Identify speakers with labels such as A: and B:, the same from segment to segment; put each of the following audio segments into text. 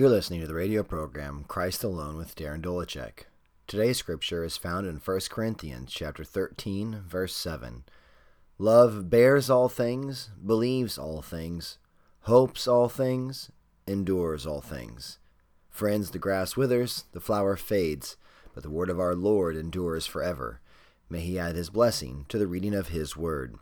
A: You're listening to the radio program Christ Alone with Darren Dolachek. Today's scripture is found in 1 Corinthians chapter 13, verse 7. Love bears all things, believes all things, hopes all things, endures all things. Friends, the grass withers, the flower fades, but the word of our Lord endures forever. May he add his blessing to the reading of his word.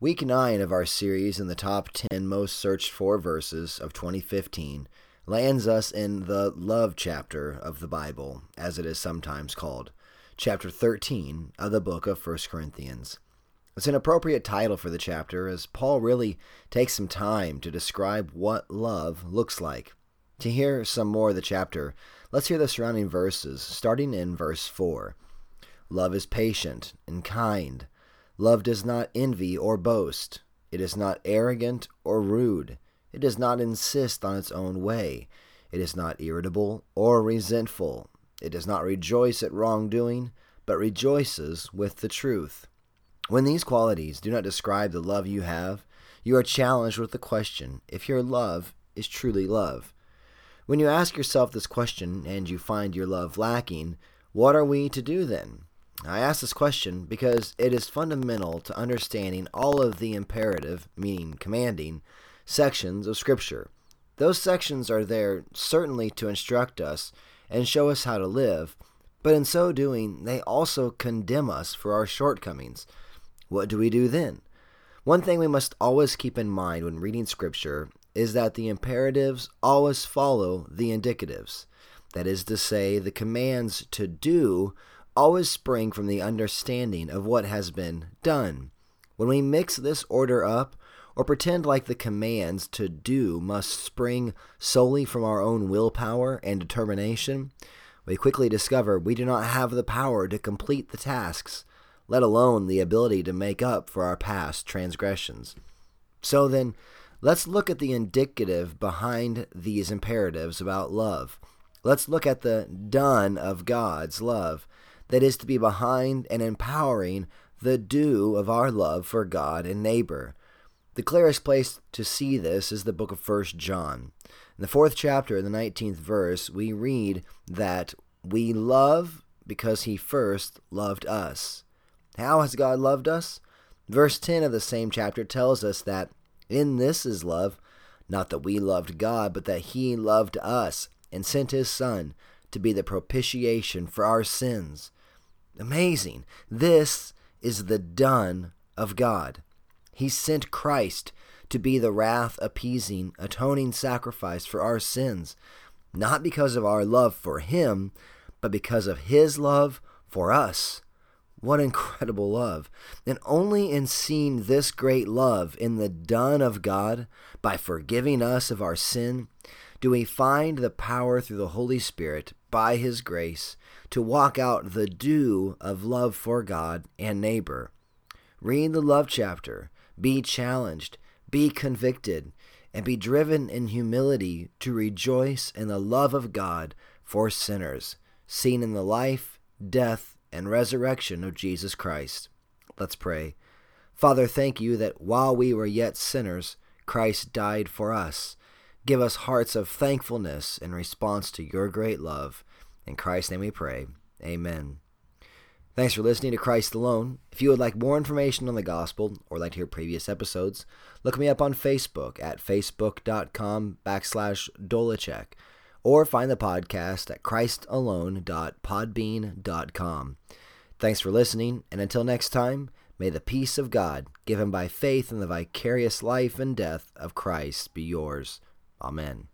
A: Week 9 of our series in the top 10 most searched for verses of 2015 lands us in the love chapter of the Bible, as it is sometimes called, chapter 13 of the book of 1 Corinthians. It's an appropriate title for the chapter as Paul really takes some time to describe what love looks like. To hear some more of the chapter, let's hear the surrounding verses, starting in verse 4. Love is patient and kind. Love does not envy or boast. It is not arrogant or rude. It does not insist on its own way. It is not irritable or resentful. It does not rejoice at wrongdoing, but rejoices with the truth. When these qualities do not describe the love you have, you are challenged with the question if your love is truly love. When you ask yourself this question and you find your love lacking, what are we to do then? I ask this question because it is fundamental to understanding all of the imperative, meaning commanding, sections of Scripture. Those sections are there certainly to instruct us and show us how to live, but in so doing, they also condemn us for our shortcomings. What do we do then? One thing we must always keep in mind when reading Scripture is that the imperatives always follow the indicatives. That is to say, the commands to do always spring from the understanding of what has been done. When we mix this order up, or pretend like the commands to do must spring solely from our own willpower and determination, we quickly discover we do not have the power to complete the tasks, let alone the ability to make up for our past transgressions. So then, let's look at the indicative behind these imperatives about love. Let's look at the done of God's love that is to be behind and empowering the do of our love for God and neighbor. The clearest place to see this is the book of 1 John. In the fourth chapter, in the 19th verse, we read that we love because he first loved us. How has God loved us? Verse 10 of the same chapter tells us that in this is love, not that we loved God, but that he loved us and sent his Son to be the propitiation for our sins. Amazing. This is the done of God. He sent Christ to be the wrath appeasing, atoning sacrifice for our sins, not because of our love for Him, but because of His love for us. What incredible love. And only in seeing this great love in the done of God by forgiving us of our sin do we find the power through the Holy Spirit by His grace to walk out the do of love for God and neighbor. Read the love chapter be challenged, be convicted, and be driven in humility to rejoice in the love of God for sinners, seen in the life, death, and resurrection of Jesus Christ. Let's pray. Father, thank you that while we were yet sinners, Christ died for us. Give us hearts of thankfulness in response to your great love. In Christ's name we pray. Amen. Thanks for listening to Christ Alone. If you would like more information on the gospel or like to hear previous episodes, look me up on Facebook at facebook.com backslash Dolachek or find the podcast at christalone.podbean.com. Thanks for listening, and until next time, may the peace of God, given by faith in the vicarious life and death of Christ, be yours. Amen.